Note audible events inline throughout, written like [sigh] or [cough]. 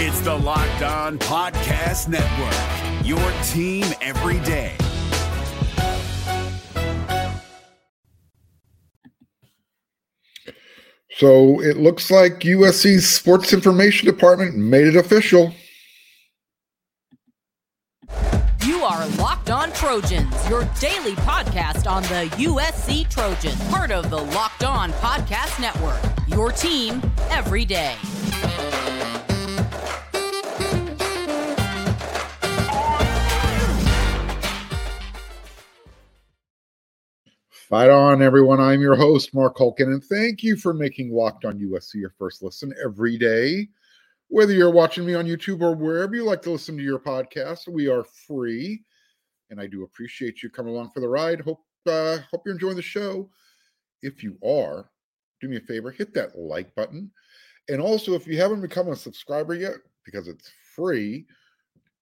It's the Locked On Podcast Network, your team every day. So it looks like USC's Sports Information Department made it official. You are Locked On Trojans, your daily podcast on the USC Trojans, part of the Locked On Podcast Network. Your team every day. Fight on, everyone. I'm your host, Mark Hulkin, and thank you for making Locked On USC your first listen every day. Whether you're watching me on YouTube or wherever you like to listen to your podcast, we are free, and I do appreciate you coming along for the ride. Hope uh, hope you're enjoying the show. If you are, do me a favor, hit that like button, and also if you haven't become a subscriber yet, because it's free,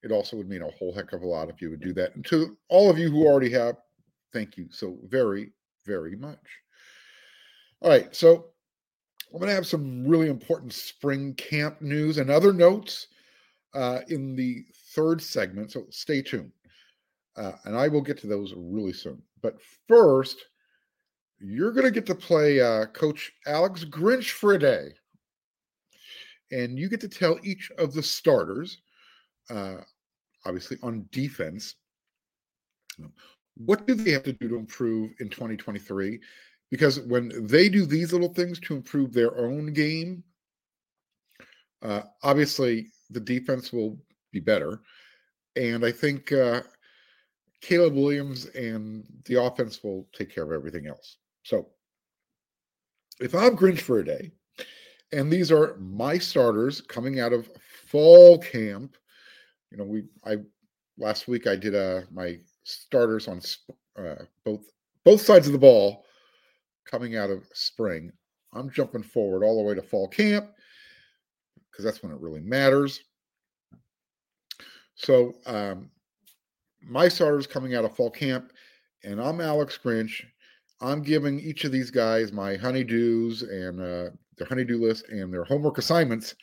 it also would mean a whole heck of a lot if you would do that. And to all of you who already have, thank you so very, very much. All right, so I'm going to have some really important spring camp news and other notes uh, in the third segment, so stay tuned. Uh, and I will get to those really soon. But first, you're going to get to play uh, Coach Alex Grinch for a day. And you get to tell each of the starters, uh, obviously on defense, what do they have to do to improve in 2023? Because when they do these little things to improve their own game, uh, obviously the defense will be better. And I think uh, Caleb Williams and the offense will take care of everything else. So if I'm Grinch for a day, and these are my starters coming out of fall camp, you know, we I last week I did a uh, my starters on uh, both both sides of the ball coming out of spring. I'm jumping forward all the way to fall camp because that's when it really matters. So um, my starters coming out of fall camp, and I'm Alex Grinch. I'm giving each of these guys my honeydews and uh, their honeydew list and their homework assignments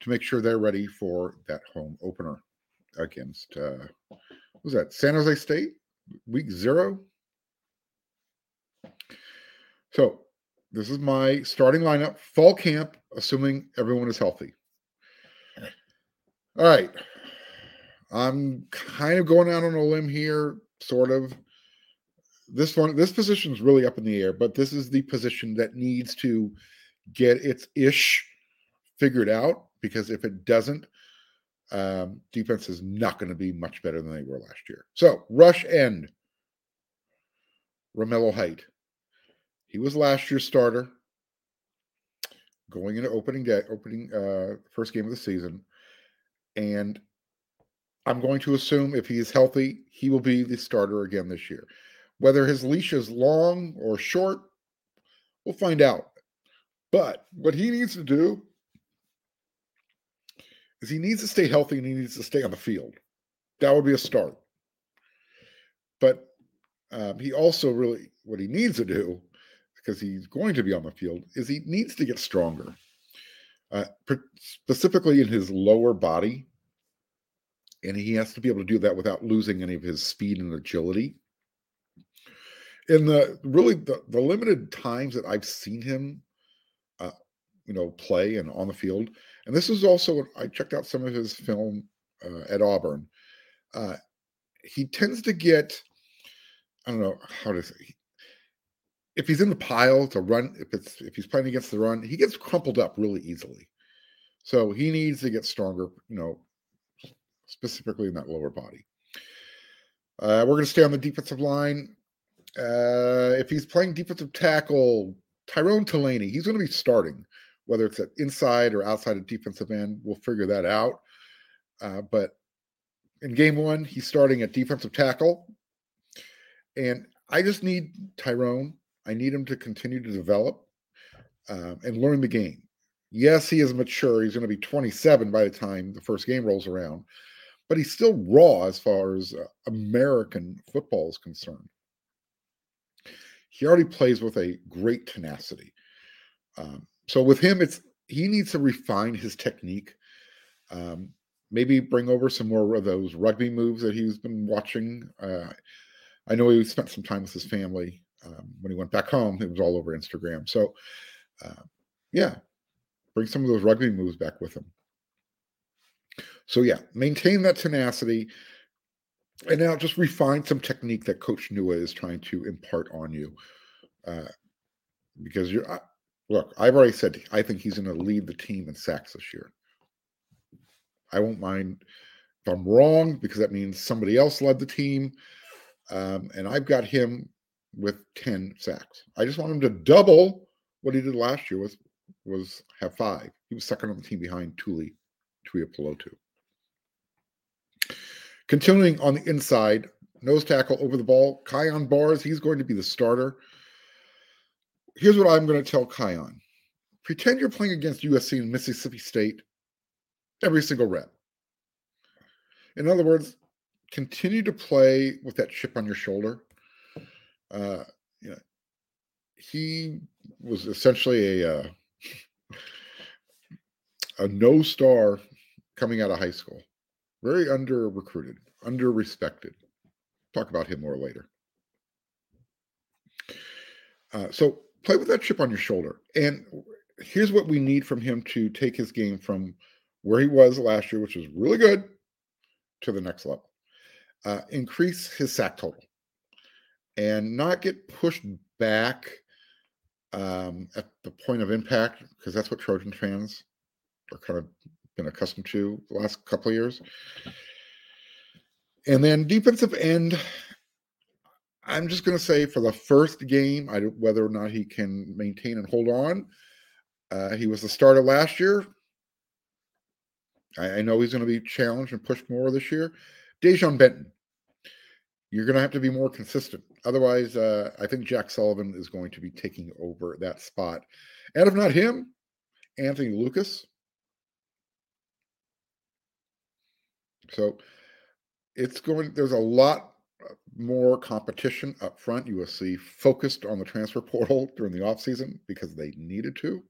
to make sure they're ready for that home opener against uh, was that San Jose State week zero. So this is my starting lineup, fall camp, assuming everyone is healthy. All right. I'm kind of going out on a limb here, sort of. This one, this position is really up in the air, but this is the position that needs to get its ish figured out because if it doesn't, um, defense is not going to be much better than they were last year. So, rush end. Romello Height. He was last year's starter going into opening day, opening uh, first game of the season. And I'm going to assume if he is healthy, he will be the starter again this year. Whether his leash is long or short, we'll find out. But what he needs to do is he needs to stay healthy and he needs to stay on the field. That would be a start. But um, he also really, what he needs to do, because he's going to be on the field, is he needs to get stronger, uh, specifically in his lower body. And he has to be able to do that without losing any of his speed and agility. In the really the, the limited times that I've seen him, uh, you know, play and on the field, and this is also, I checked out some of his film uh, at Auburn. Uh, he tends to get, I don't know how to say, if he's in the pile to run, if it's if he's playing against the run, he gets crumpled up really easily. So he needs to get stronger, you know, specifically in that lower body. Uh, we're going to stay on the defensive line. Uh, if he's playing defensive tackle, Tyrone Taleni, he's going to be starting whether it's at inside or outside of defensive end, we'll figure that out. Uh, but in game one, he's starting at defensive tackle. And I just need Tyrone. I need him to continue to develop um, and learn the game. Yes, he is mature. He's going to be 27 by the time the first game rolls around, but he's still raw as far as uh, American football is concerned. He already plays with a great tenacity. Um, so with him, it's he needs to refine his technique Um, maybe bring over some more of those rugby moves that he's been watching. Uh, I know he spent some time with his family um, when he went back home. It was all over Instagram. So, uh, yeah, bring some of those rugby moves back with him. So, yeah, maintain that tenacity. And now just refine some technique that Coach Nua is trying to impart on you. Uh, because you're, uh, look, I've already said I think he's going to lead the team in sacks this year. I won't mind if I'm wrong because that means somebody else led the team. Um, and I've got him with 10 sacks. I just want him to double what he did last year was was have five. He was second on the team behind Tuli Tuipulotu. Continuing on the inside, nose tackle over the ball, Kyon Barrs, he's going to be the starter. Here's what I'm going to tell Kyon. Pretend you're playing against USC and Mississippi State every single rep. In other words, continue to play with that chip on your shoulder. Uh, you know, he was essentially a uh, [laughs] a no star coming out of high school, very under recruited, under respected. Talk about him more later. Uh, so play with that chip on your shoulder, and here's what we need from him to take his game from where he was last year, which was really good, to the next level. Uh, increase his sack total and not get pushed back um, at the point of impact because that's what Trojan fans are kind of been accustomed to the last couple of years. And then defensive end, I'm just going to say for the first game, I whether or not he can maintain and hold on. Uh, he was the starter last year. I, I know he's going to be challenged and pushed more this year. Dejon Benton, you're going to have to be more consistent. Otherwise, uh, I think Jack Sullivan is going to be taking over that spot. And if not him, Anthony Lucas. So it's going, there's a lot more competition up front. USC focused on the transfer [laughs] portal during the offseason because they needed to.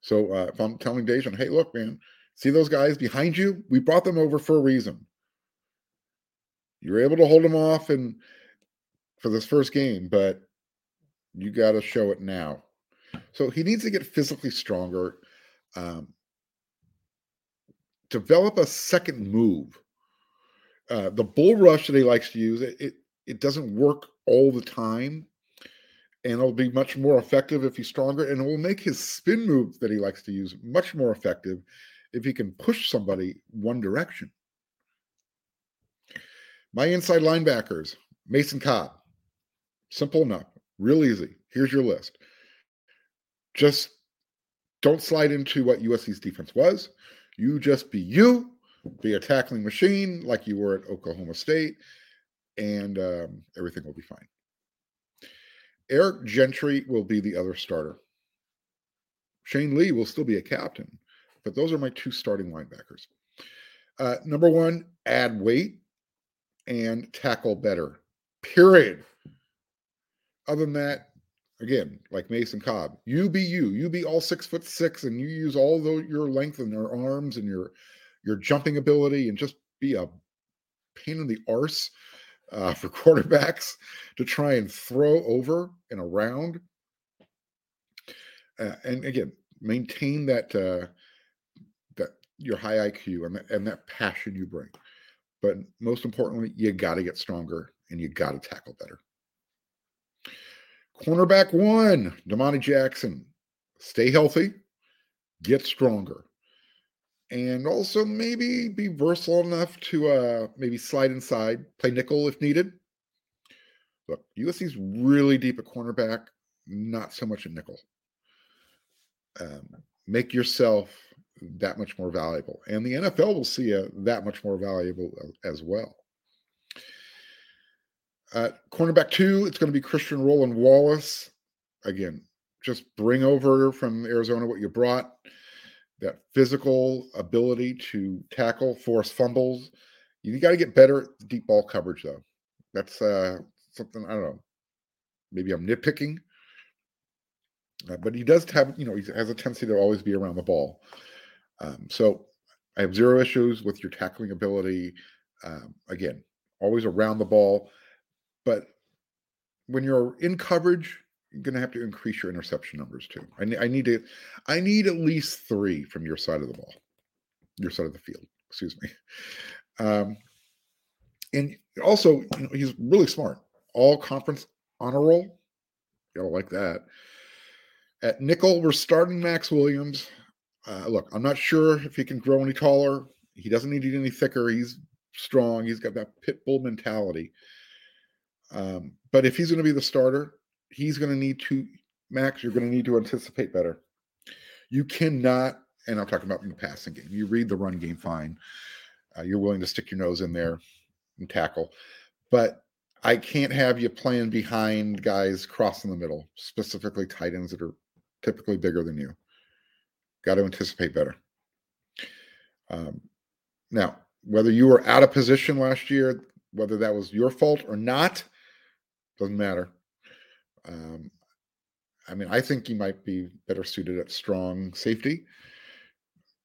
So uh, if I'm telling Dejon, hey, look, man, see those guys behind you? We brought them over for a reason. You're able to hold them off and for this first game, but you got to show it now. So he needs to get physically stronger, um, develop a second move. Uh, the bull rush that he likes to use, it, it it doesn't work all the time and it'll be much more effective if he's stronger and it will make his spin move that he likes to use much more effective if he can push somebody one direction. My inside linebackers mason cobb. Simple enough real easy here's your list. Just don't slide into what usc's defense was you just be you be a tackling machine like you were at oklahoma state and um, everything will be fine Eric Gentry will be the other starter. Shane Lee will still be a captain, but those are my two starting linebackers. Uh, number one, add weight and tackle better. Period. Other than that, again, like Mason Cobb, you be you. You be all six foot six, and you use all the, your length and your arms and your your jumping ability, and just be a pain in the arse uh, [laughs] for quarterbacks to try and throw over and around. Uh, and again, maintain that uh, that your high IQ and that, and that passion you bring. But most importantly, you got to get stronger and you got to tackle better. Cornerback one, Domani Jackson. Stay healthy, get stronger and also maybe be versatile enough to uh, maybe slide inside, play nickel if needed. Look, USC's really deep at cornerback, not so much at nickel. Um, make yourself that much more valuable, and the NFL will see you that much more valuable as well. Uh, cornerback two, it's going to be Christian Roland Wallace. Again, just bring over from Arizona what you brought that physical ability to tackle, force fumbles. You got to get better at deep ball coverage, though. That's uh, something I don't know. Maybe I'm nitpicking, uh, but he does have, you know, he has a tendency to always be around the ball. Um, so I have zero issues with your tackling ability. Um, again, always around the ball, but when you're in coverage, going to have to increase your interception numbers too. I, I need to, I need at least three from your side of the ball, your side of the field. Excuse me. Um, and also, you know, he's really smart. All conference honor roll. Don't like that. At nickel, we're starting Max Williams. Uh, look, I'm not sure if he can grow any taller. He doesn't need to get any thicker. He's strong. He's got that pit bull mentality. Um, but if he's going to be the starter, he's going to need to, Max, you're going to need to anticipate better. You cannot, and I'm talking about in the passing game, you read the run game fine. Uh, you're willing to stick your nose in there and tackle. But I can't have you playing behind guys crossing the middle, specifically tight ends that are typically bigger than you. Got to anticipate better. Um, now, whether you were out of position last year, whether that was your fault or not, doesn't matter. Um, I mean, I think he might be better suited at strong safety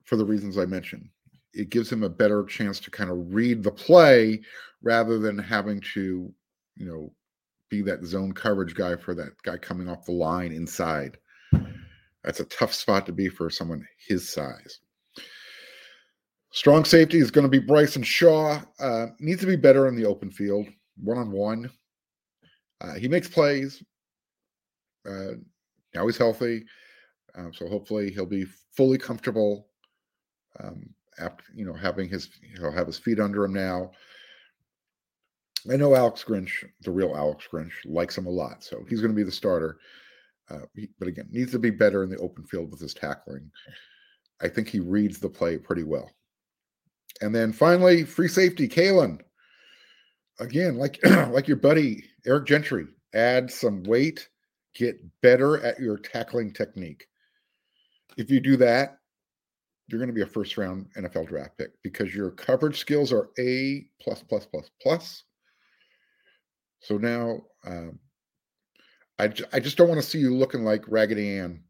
for the reasons I mentioned. It gives him a better chance to kind of read the play rather than having to, you know, be that zone coverage guy for that guy coming off the line inside. That's a tough spot to be for someone his size. Strong safety is going to be Bryson Shaw. Uh, needs to be better in the open field, one on one. He makes plays. Uh, now he's healthy, um, so hopefully he'll be fully comfortable. Um, after you know having his he'll have his feet under him now. I know Alex Grinch, the real Alex Grinch, likes him a lot, so he's going to be the starter. Uh, he, but again, needs to be better in the open field with his tackling. I think he reads the play pretty well. And then finally, free safety, Kalen. Again, like [clears throat] like your buddy Eric Gentry, add some weight, get better at your tackling technique. If you do that, you're going to be a first round NFL draft pick because your coverage skills are A plus plus plus plus. So now, um, I I just don't want to see you looking like Raggedy Ann,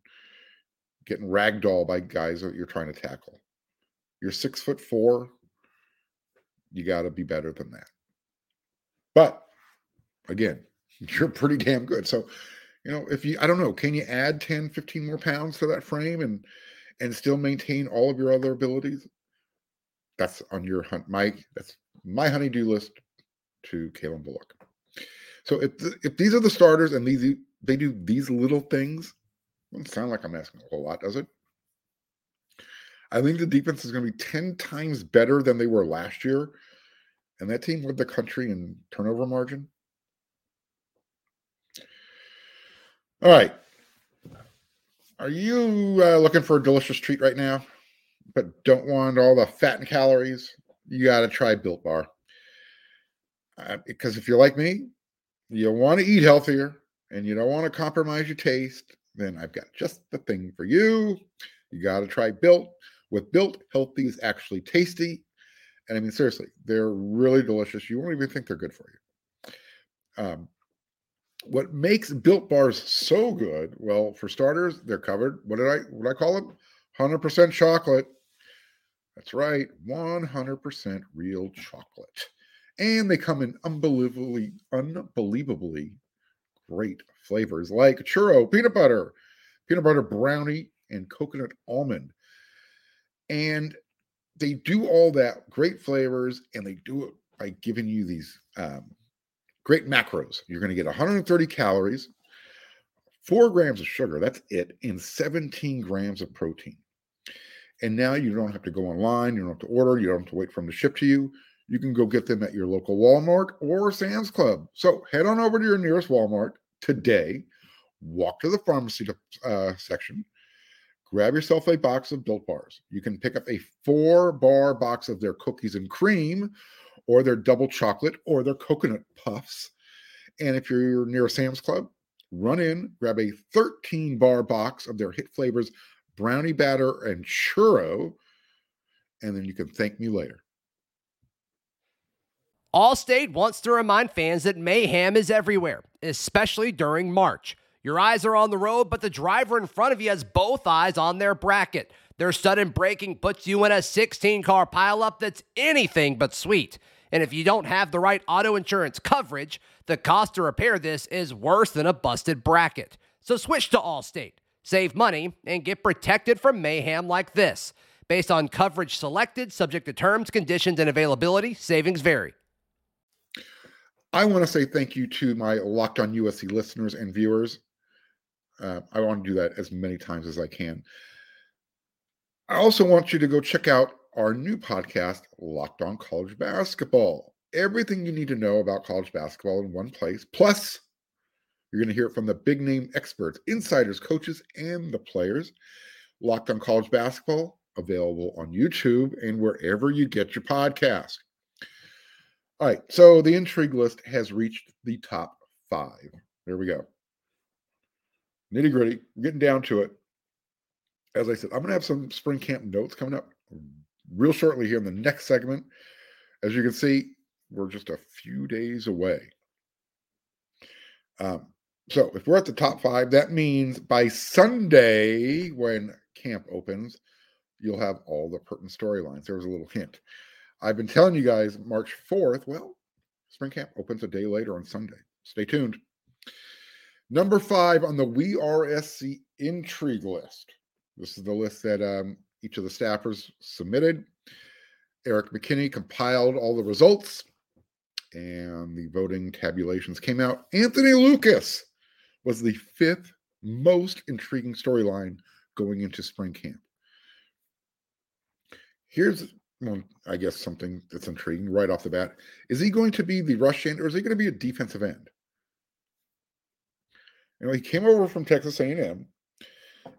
getting ragdoll by guys that you're trying to tackle. You're six foot four. You got to be better than that. But again, [laughs] you're pretty damn good. So, you know, if you, I don't know, can you add 10, 15 more pounds to that frame and, and still maintain all of your other abilities? That's on your hunt, mike that's my honeydew list to Kalen Bullock. So if, if these are the starters and these, they do these little things, doesn't sound like I'm asking a whole lot, does it? I think the defense is going to be 10 times better than they were last year. And that team led the country in turnover margin. All right. Are you uh, looking for a delicious treat right now, but don't want all the fat and calories? You got to try Built Bar. Uh, because if you're like me, you want to eat healthier and you don't want to compromise your taste, then I've got just the thing for you. You got to try Built. With Built, healthy is actually tasty. And I mean, seriously, they're really delicious. You won't even think they're good for you. Um, what makes built bars so good? Well, for starters, they're covered. What did I what I call them? 100% chocolate. That's right, 100% real chocolate. And they come in unbelievably, unbelievably great flavors like churro, peanut butter, peanut butter brownie, and coconut almond. And they do all that great flavors, and they do it by giving you these um, great macros. You're going to get 130 calories, four grams of sugar, that's it, and 17 grams of protein. And now you don't have to go online, you don't have to order, you don't have to wait for them to ship to you. You can go get them at your local Walmart or Sam's Club. So head on over to your nearest Walmart today, walk to the pharmacy uh, section, grab yourself a box of Built Bars. You can pick up a four bar box of their cookies and cream or their double chocolate or their coconut puffs. And if you're near Sam's Club, run in, grab a 13 bar box of their hit flavors, brownie batter and churro, and then you can thank me later. Allstate wants to remind fans that mayhem is everywhere, especially during March. Your eyes are on the road, but the driver in front of you has both eyes on their bracket. Their sudden braking puts you in a 16 car pileup that's anything but sweet. And if you don't have the right auto insurance coverage, the cost to repair this is worse than a busted bracket. So switch to Allstate, save money, and get protected from mayhem like this. Based on coverage selected, subject to terms, conditions, and availability, savings vary. I want to say thank you to my Locked On USC listeners and viewers. Uh, I want to do that as many times as I can. I also want you to go check out our new podcast, Locked On College Basketball. Everything you need to know about college basketball in one place. Plus, you're going to hear it from the big name experts, insiders, coaches, and the players. Locked On College Basketball, available on YouTube and wherever you get your podcast. All right, so the intrigue list has reached the top five. There we go. Nitty gritty, getting down to it. As I said, I'm going to have some spring camp notes coming up real shortly here in the next segment. As you can see, we're just a few days away. Um, so if we're at the top five, that means by Sunday, when camp opens, you'll have all the pertinent storylines. There was a little hint. I've been telling you guys March 4th. Well, spring camp opens a day later on Sunday. Stay tuned. Number five on the SC intrigue list. This is the list that um, each of the staffers submitted. Eric McKinney compiled all the results, and the voting tabulations came out. Anthony Lucas was the fifth most intriguing storyline going into spring camp. Here's well, I guess something that's intriguing right off the bat. Is he going to be the rush end or is he going to be a defensive end? You know, he came over from Texas A&M.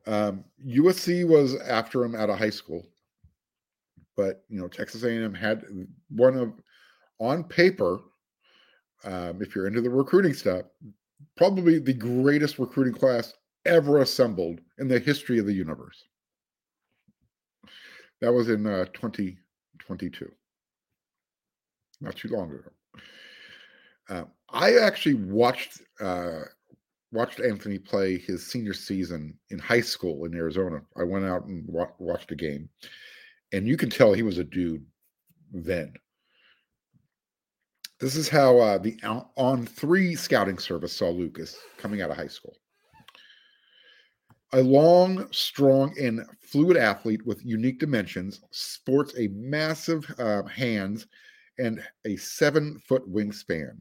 Um, USC was after him out of high school, but you know Texas A&M had one of on paper. Um, if you're into the recruiting stuff, probably the greatest recruiting class ever assembled in the history of the universe. That was in uh, 2022, not too long ago. Uh, I actually watched uh, watched Anthony play his senior season in high school in Arizona. I went out and wa- watched a game, and you can tell he was a dude then. This is how uh, the on three scouting service saw Lucas coming out of high school. A long, strong, and fluid athlete with unique dimensions, sports a massive uh, hands and a seven foot wingspan.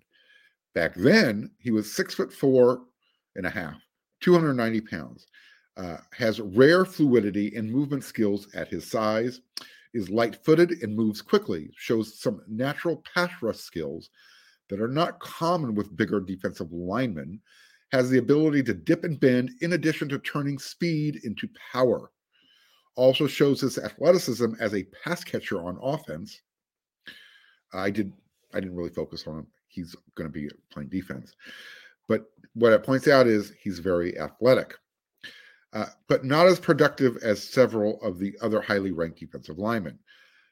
Back then, he was six foot four and a half, 290 pounds. Uh, has rare fluidity and movement skills at his size, is light footed and moves quickly, shows some natural pass rush skills that are not common with bigger defensive linemen, has the ability to dip and bend in addition to turning speed into power. Also shows his athleticism as a pass catcher on offense. I did I didn't really focus on him. He's going to be playing defense. But what it points out is he's very athletic, uh, but not as productive as several of the other highly ranked defensive linemen.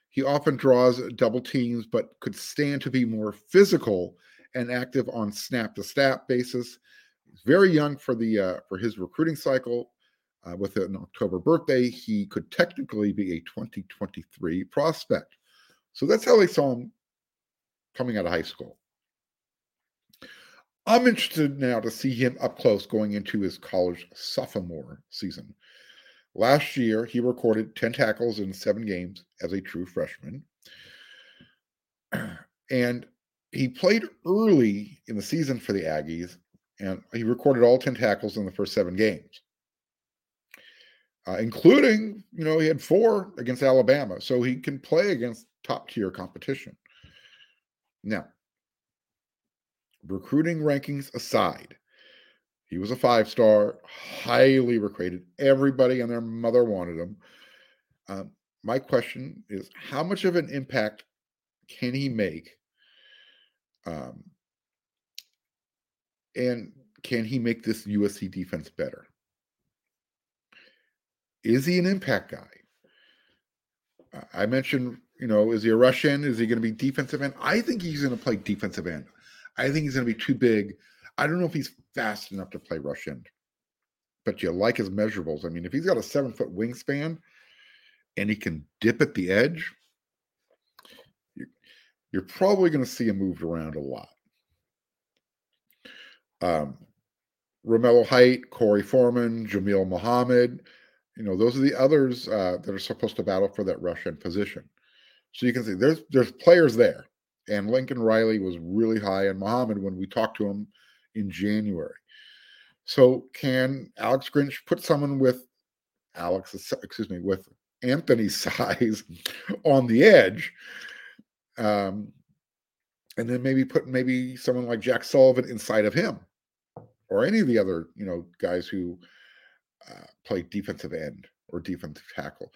He often draws double teams, but could stand to be more physical and active on snap to snap basis. He's very young for the uh, for his recruiting cycle. Uh, with an October birthday, he could technically be a 2023 prospect. So that's how they saw him coming out of high school. I'm interested now to see him up close going into his college sophomore season. Last year, he recorded 10 tackles in seven games as a true freshman. [clears throat] And he played early in the season for the Aggies, and he recorded all 10 tackles in the first seven games, uh, including, you know, he had four against Alabama. So he can play against top tier competition. Now, recruiting rankings aside, he was a five star, highly recruited. Everybody and their mother wanted him. Um, my question is how much of an impact can he make? Um, and can he make this USC defense better? Is he an impact guy? I mentioned, you know, is he a rush end? Is he going to be defensive end? I think he's going to play defensive end. I think he's going to be too big. I don't know if he's fast enough to play rush end, but you like his measurables. I mean, if he's got a seven foot wingspan, and he can dip at the edge, you're, probably going to see him moved around a lot. Um, Romello Height, Korey Foreman, Jamil Muhammad, you know, those are the others uh, that are supposed to battle for that rush end position. So you can see there's there's players there. And Lincoln Riley was really high on Muhammad when we talked to him in January. So can Alex Grinch put someone with Alex, excuse me, with Anthony's [laughs] size on the edge? Um, and then maybe put maybe someone like Jack Sullivan inside of him, or any of the other you know guys who uh, play defensive end or defensive tackle.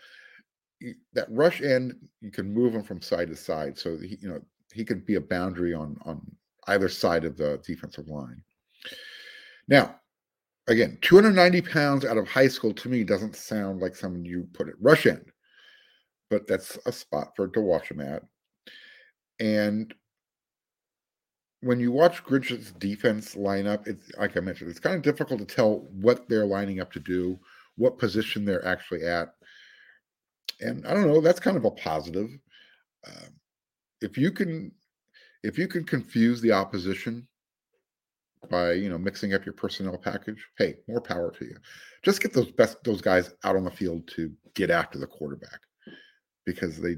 That rush end, you can move him from side to side, so he, you know he could be a boundary on on either side of the defensive line. Now, again, 290 pounds out of high school to me doesn't sound like someone you put at rush end, but that's a spot for to watch him at. And when you watch Grinch's defense lineup, it's like I mentioned, it's kind of difficult to tell what they're lining up to do, what position they're actually at. And I don't know, that's kind of a positive. Um, if you can if you can confuse the opposition by you know mixing up your personnel package hey more power to you. Just get those best those guys out on the field to get after the quarterback because they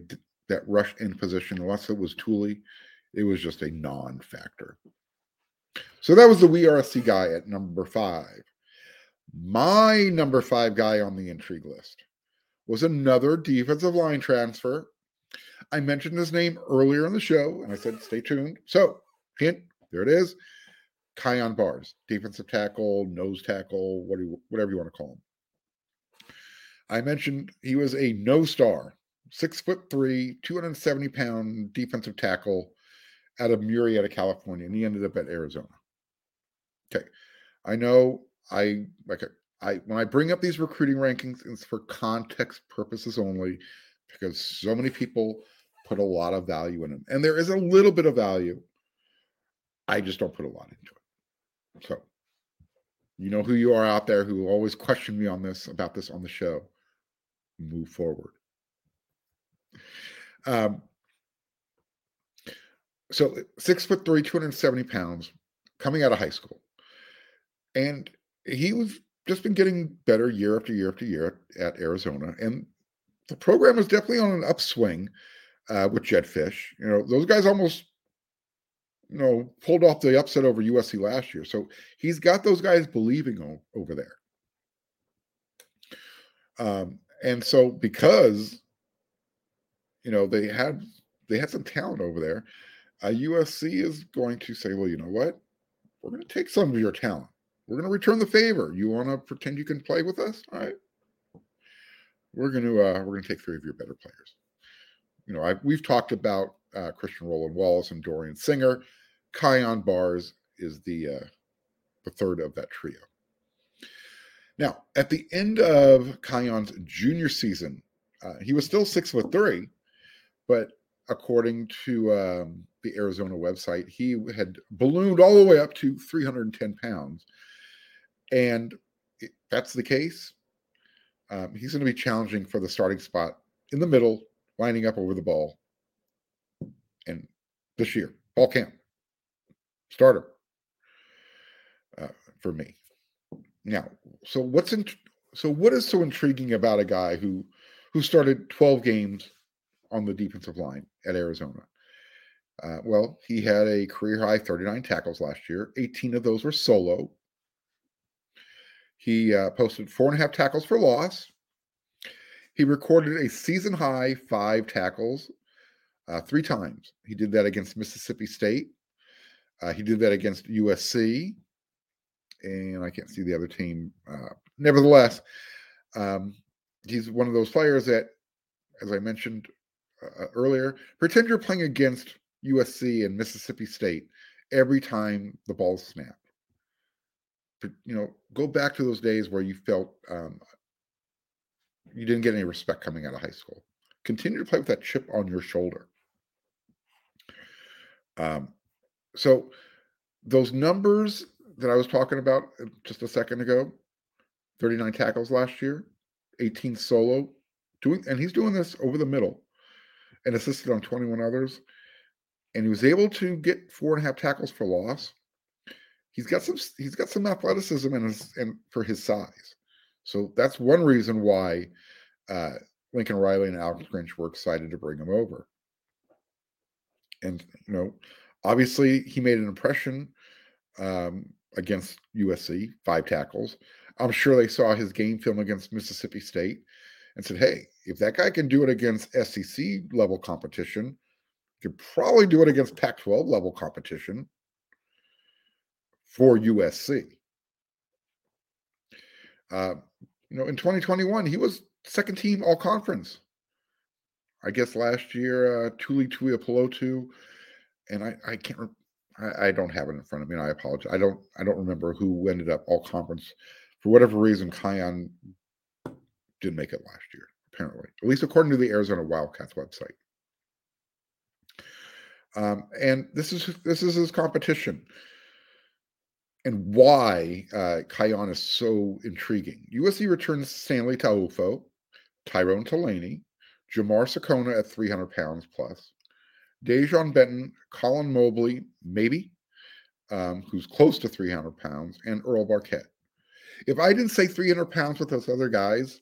that rush in position unless it was Tuli it was just a non-factor. So that was the WeAreSC guy at number five. My number five guy on the intrigue list was another defensive line transfer I mentioned his name earlier in the show, and I said, stay tuned. So, hint, there it is. Kyon Barrs, defensive tackle, nose tackle, what you, whatever you want to call him. I mentioned he was a no star, six foot three, 270 pound defensive tackle out of Murrieta, California, and he ended up at Arizona. Okay. I know I like I when I bring up these recruiting rankings, it's for context purposes only because so many people put a lot of value in them. And there is a little bit of value. I just don't put a lot into it. So, you know who you are out there who always question me on this about this on the show. Move forward. Um, so six foot three, 270 pounds, coming out of high school. And he was just been getting better year after year after year at Arizona. And the program is definitely on an upswing uh, with Jedd Fisch. You know, those guys almost, you know, pulled off the upset over USC last year. So he's got those guys believing o- over there. Um, and so because, you know, they had they had some talent over there, uh, USC is going to say, well, you know what, we're going to take some of your talent. We're going to return the favor. You want to pretend you can play with us? All right we're going to uh, we're going to take three of your better players. You know, I, we've talked about uh, Christian Roland Wallace and Dorian Singer. Kyon Barrs is the uh, the third of that trio. Now, at the end of Kyon's junior season, uh, he was still six foot three, but according to um, the Arizona website, he had ballooned all the way up to 310 pounds. And if that's the case, um, he's going to be challenging for the starting spot in the middle, lining up over the ball. And this year, fall camp, starter uh, for me. Now, so what's in? So what is so intriguing about a guy who who started 12 games on the defensive line at Arizona? Uh, well, he had a career high 39 tackles last year. 18 of those were solo. He uh, posted four and a half tackles for loss. He recorded a season high five tackles uh, three times. He did that against Mississippi State. Uh, he did that against USC. And I can't see the other team. Uh, nevertheless, um, he's one of those players that, as I mentioned uh, earlier, pretend you're playing against USC and Mississippi State every time the ball's snapped you know, go back to those days where you felt um, you didn't get any respect coming out of high school. Continue to play with that chip on your shoulder. Um, so those numbers that I was talking about just a second ago 39 tackles last year, 18 solo, doing, and he's doing this over the middle and assisted on 21 others. And he was able to get four and a half tackles for loss. He's got some he's got some athleticism in his and for his size. So that's one reason why uh, Lincoln Riley and Alex Grinch were excited to bring him over. And you know, obviously he made an impression um, against USC, five tackles. I'm sure they saw his game film against Mississippi State and said, hey, if that guy can do it against SEC level competition, could probably do it against Pac 12 level competition for USC. Uh, you know, in 2021, he was second team all conference. I guess last year, uh, Tuli Tuipulotu, and I, I can't, I, I don't have it in front of me. And I apologize. I don't, I don't remember who ended up all conference. For whatever reason, Kyon didn't make it last year, apparently, at least according to the Arizona Wildcats website. Um, and this is this is his competition, and why uh, Kyon is so intriguing. USC returns Stanley Taufo, Tyrone Taleni, Jamar Sekona at 300 pounds plus, Dejon Benton, Colin Mobley, maybe, um, who's close to 300 pounds, and Earl Barquet. If I didn't say 300 pounds with those other guys,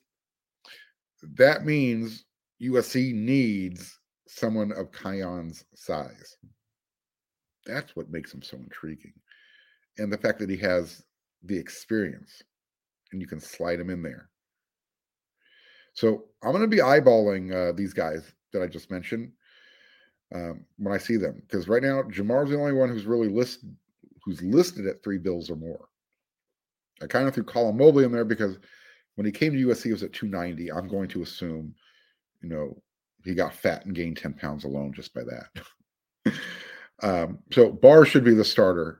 that means USC needs someone of Kyon's size. That's what makes him so intriguing. And the fact that he has the experience and you can slide him in there. So I'm going to be eyeballing uh, these guys that I just mentioned um, when I see them because right now Jamar's the only one who's really listed who's listed at three bills or more. I kind of threw Colin Mobley in there because when he came to USC, he was at 290. I'm going to assume, you know, he got fat and gained 10 pounds alone just by that. [laughs] um, so Barr should be the starter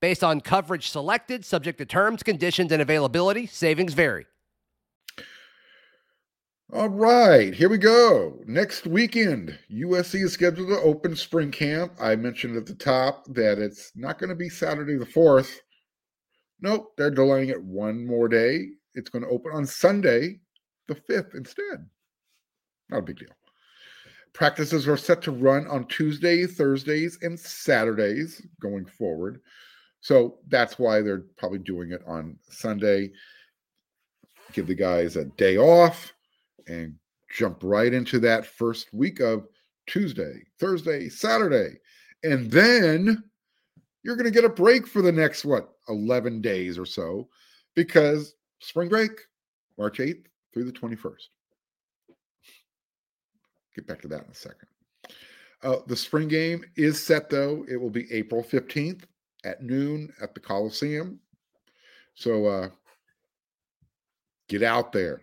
Based on coverage selected, subject to terms, conditions, and availability, savings vary. All right, here we go. Next weekend, USC is scheduled to open spring camp. I mentioned at the top that it's not going to be Saturday the 4th. Nope, they're delaying it one more day. It's going to open on Sunday, the 5th, instead. Not a big deal. Practices are set to run on Tuesday, Thursdays, and Saturdays going forward. So that's why they're probably doing it on Sunday. Give the guys a day off and jump right into that first week of Tuesday, Thursday, Saturday. And then you're going to get a break for the next, what, 11 days or so because spring break, March 8th through the 21st. Get back to that in a second. Uh, the spring game is set, though. It will be April 15th at noon at the Coliseum. So uh, get out there.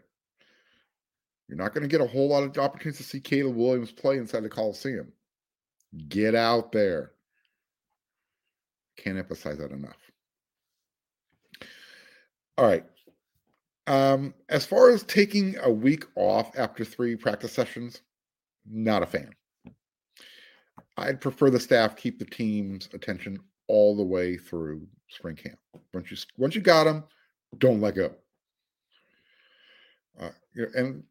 You're not going to get a whole lot of opportunities to see Caleb Williams play inside the Coliseum. Get out there. Can't emphasize that enough. All right. Um, as far as taking a week off after three practice sessions, not a fan. I'd prefer the staff keep the team's attention all the way through spring camp. Once you once you got them, don't let go. Uh, and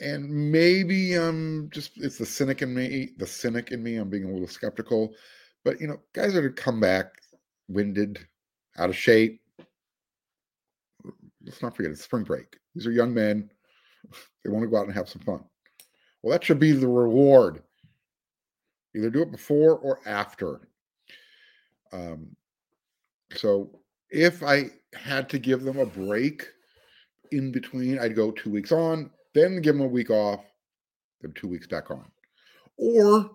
and maybe I'm just it's the cynic in me, the cynic in me. I'm being a little skeptical, but you know, guys are to come back winded, out of shape. Let's not forget it's spring break. These are young men. They want to go out and have some fun. Well, that should be the reward. Either do it before or after. Um, so if I had to give them a break in between, I'd go two weeks on, then give them a week off, then two weeks back on. Or,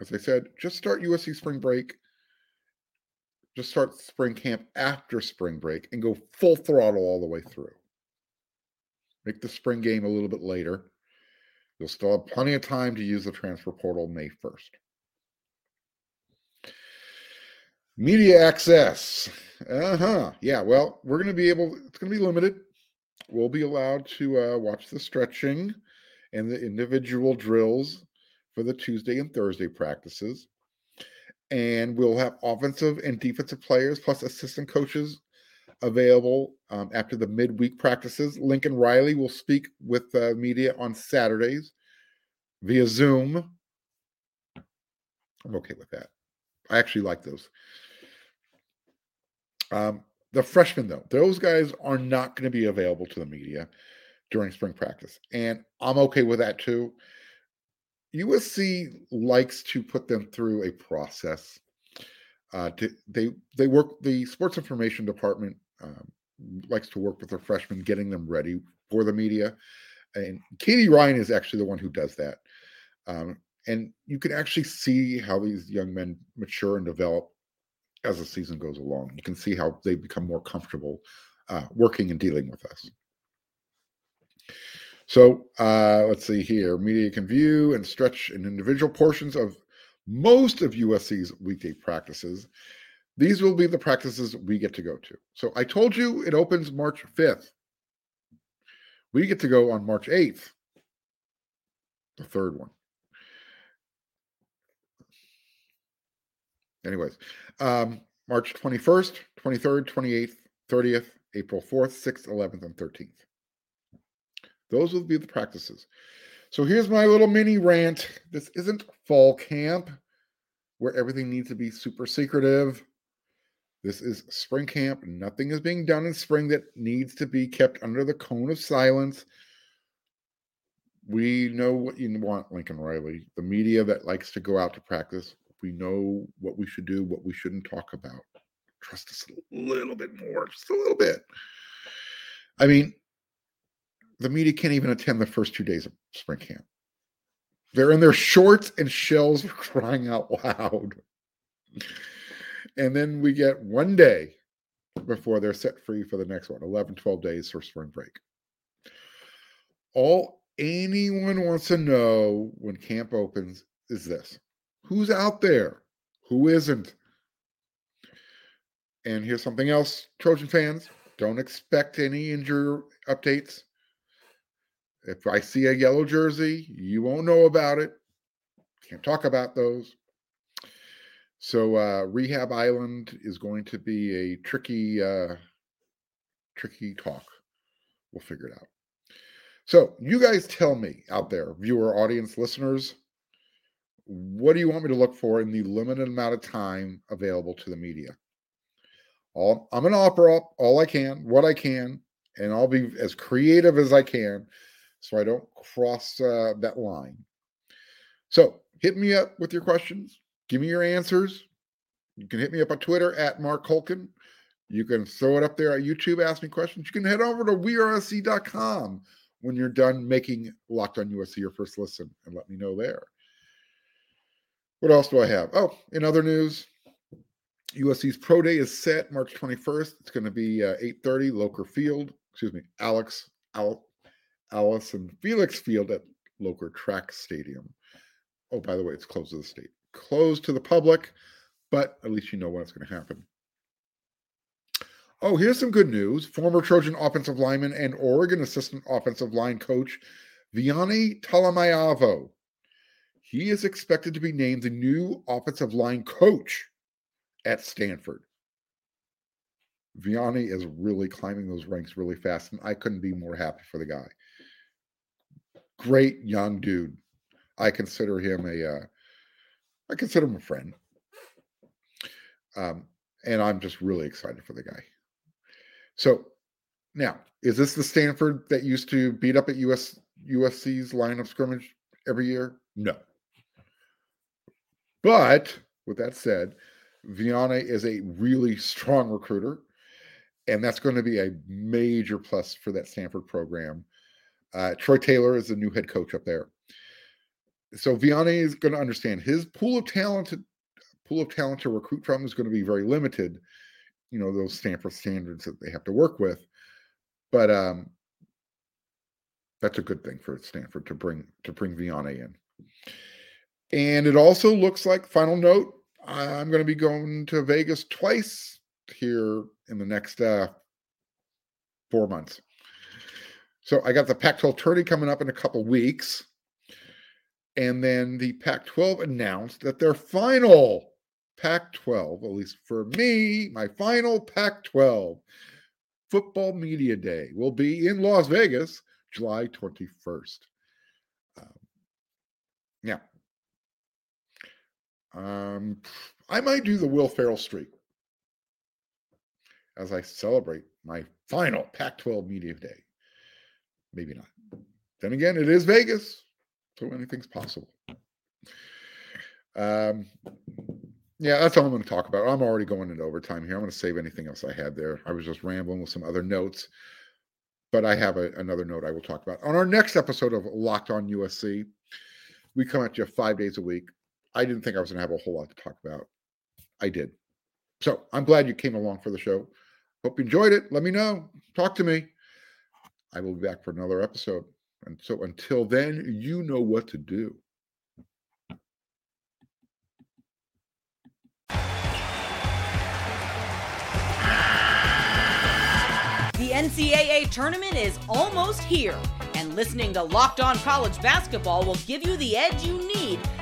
as I said, just start USC spring break, just start spring camp after spring break and go full throttle all the way through. Make the spring game a little bit later You'll still have plenty of time to use the transfer portal May 1st. Media access. Uh huh. Yeah. Well, we're going to be able, it's going to be limited. We'll be allowed to uh, watch the stretching and the individual drills for the Tuesday and Thursday practices. And we'll have offensive and defensive players plus assistant coaches available um, after the midweek practices. Lincoln Riley will speak with uh, media on Saturdays via Zoom. I'm okay with that. I actually like those. Um, the freshmen, though, those guys are not going to be available to the media during spring practice. And I'm okay with that too. USC likes to put them through a process. Uh, to, they they work the sports information department um, likes to work with their freshmen, getting them ready for the media. And Katie Ryan is actually the one who does that. Um, and you can actually see how these young men mature and develop as the season goes along. You can see how they become more comfortable uh, working and dealing with us. So uh, let's see here. Media can view and stretch in individual portions of most of USC's weekday practices. These will be the practices we get to go to. So I told you it opens March 5th. We get to go on March 8th, the third one. Anyways, um, March 21st, 23rd, 28th, 30th, April 4th, 6th, 11th, and 13th. Those will be the practices. So here's my little mini rant. This isn't fall camp where everything needs to be super secretive. This is spring camp. Nothing is being done in spring that needs to be kept under the cone of silence. We know what you want, Lincoln Riley. The media that likes to go out to practice, we know what we should do, what we shouldn't talk about. Trust us a little bit more, just a little bit. I mean, the media can't even attend the first two days of spring camp. They're in their shorts and shells [laughs] crying out loud. And then we get one day before they're set free for the next one 11, 12 days for spring break. All anyone wants to know when camp opens is this who's out there? Who isn't? And here's something else, Trojan fans don't expect any injury updates. If I see a yellow jersey, you won't know about it. Can't talk about those. So uh, Rehab Island is going to be a tricky, uh, tricky talk. We'll figure it out. So you guys tell me out there, viewer, audience, listeners, what do you want me to look for in the limited amount of time available to the media? All, I'm going to offer up all I can, what I can, and I'll be as creative as I can so I don't cross uh, that line. So hit me up with your questions. Give me your answers. You can hit me up on Twitter at Mark Holkin. You can throw it up there at YouTube, ask me questions. You can head over to weareusc.com when you're done making Locked on USC your first listen and let me know there. What else do I have? Oh, in other news, USC's Pro Day is set March 21st. It's going to be uh, 8:30 Loker Field. Excuse me, Alex Al, Allyson Felix Field at Loker Track Stadium. Oh, by the way, it's closed to the state, closed to the public, but at least you know when it's going to happen. Oh, here's some good news. Former Trojan offensive lineman and Oregon assistant offensive line coach Viane Talamaivao. He is expected to be named the new offensive line coach at Stanford. Viane is really climbing those ranks really fast, and I couldn't be more happy for the guy. Great young dude. I consider him a, uh, I consider him a friend. Um, and I'm just really excited for the guy. So now, is this the Stanford that used to beat up at US USC's line of scrimmage every year? No. But with that said, Viane is a really strong recruiter, and that's going to be a major plus for that Stanford program. Uh, Troy Taylor is the new head coach up there. So Viane is going to understand his pool of talent pool of talent to recruit from is going to be very limited. You know those Stanford standards that they have to work with, but um, That's a good thing for Stanford to bring to bring Vianney in. And it also looks like final note. I'm going to be going to Vegas twice here in the next uh, four months. So I got the Pac-12 tourney coming up in a couple weeks, and then the Pac-12 announced that their final Pac-12, at least for me, my final Pac-12 football media day will be in Las Vegas, July 21st. Um, yeah. Um, I might do the Will Ferrell streak as I celebrate my final Pac 12 Media Day. Maybe not. Then again, it is Vegas, so anything's possible. Um, yeah, that's all I'm going to talk about. I'm already going into overtime here. I'm going to save anything else I had there. I was just rambling with some other notes, but I have a, another note I will talk about. On our next episode of Locked On USC, we come at you five days a week. I didn't think I was going to have a whole lot to talk about. I did. So I'm glad you came along for the show. Hope you enjoyed it. Let me know. Talk to me. I will be back for another episode. And so until then, you know what to do. The NCAA tournament is almost here, and listening to Locked On College Basketball will give you the edge you need